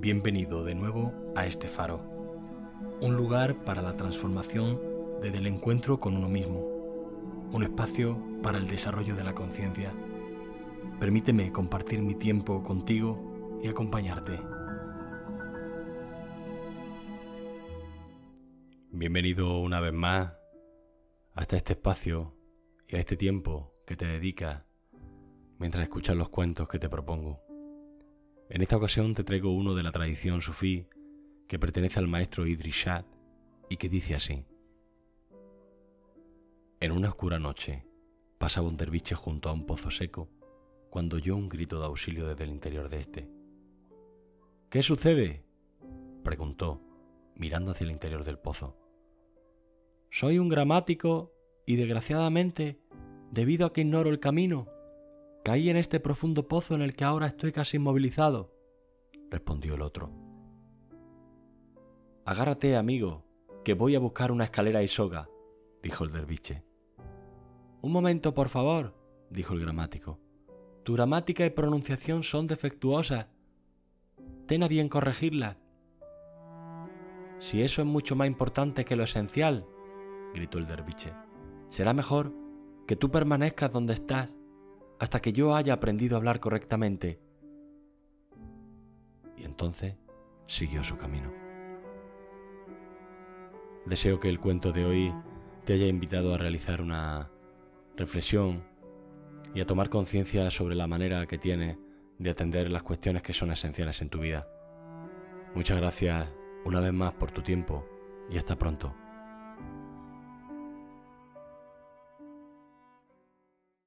Bienvenido de nuevo a este faro, un lugar para la transformación desde el encuentro con uno mismo, un espacio para el desarrollo de la conciencia. Permíteme compartir mi tiempo contigo y acompañarte. Bienvenido una vez más hasta este espacio y a este tiempo que te dedicas mientras escuchas los cuentos que te propongo. En esta ocasión te traigo uno de la tradición sufí que pertenece al maestro Idris Shah y que dice así. En una oscura noche pasaba un derviche junto a un pozo seco cuando oyó un grito de auxilio desde el interior de este. ¿Qué sucede? preguntó, mirando hacia el interior del pozo. Soy un gramático y desgraciadamente, debido a que ignoro el camino, Caí en este profundo pozo en el que ahora estoy casi inmovilizado, respondió el otro. Agárrate, amigo, que voy a buscar una escalera y soga, dijo el derviche. Un momento, por favor, dijo el gramático. Tu gramática y pronunciación son defectuosas. Ten a bien corregirlas. Si eso es mucho más importante que lo esencial, gritó el derviche, será mejor que tú permanezcas donde estás hasta que yo haya aprendido a hablar correctamente. Y entonces siguió su camino. Deseo que el cuento de hoy te haya invitado a realizar una reflexión y a tomar conciencia sobre la manera que tienes de atender las cuestiones que son esenciales en tu vida. Muchas gracias una vez más por tu tiempo y hasta pronto.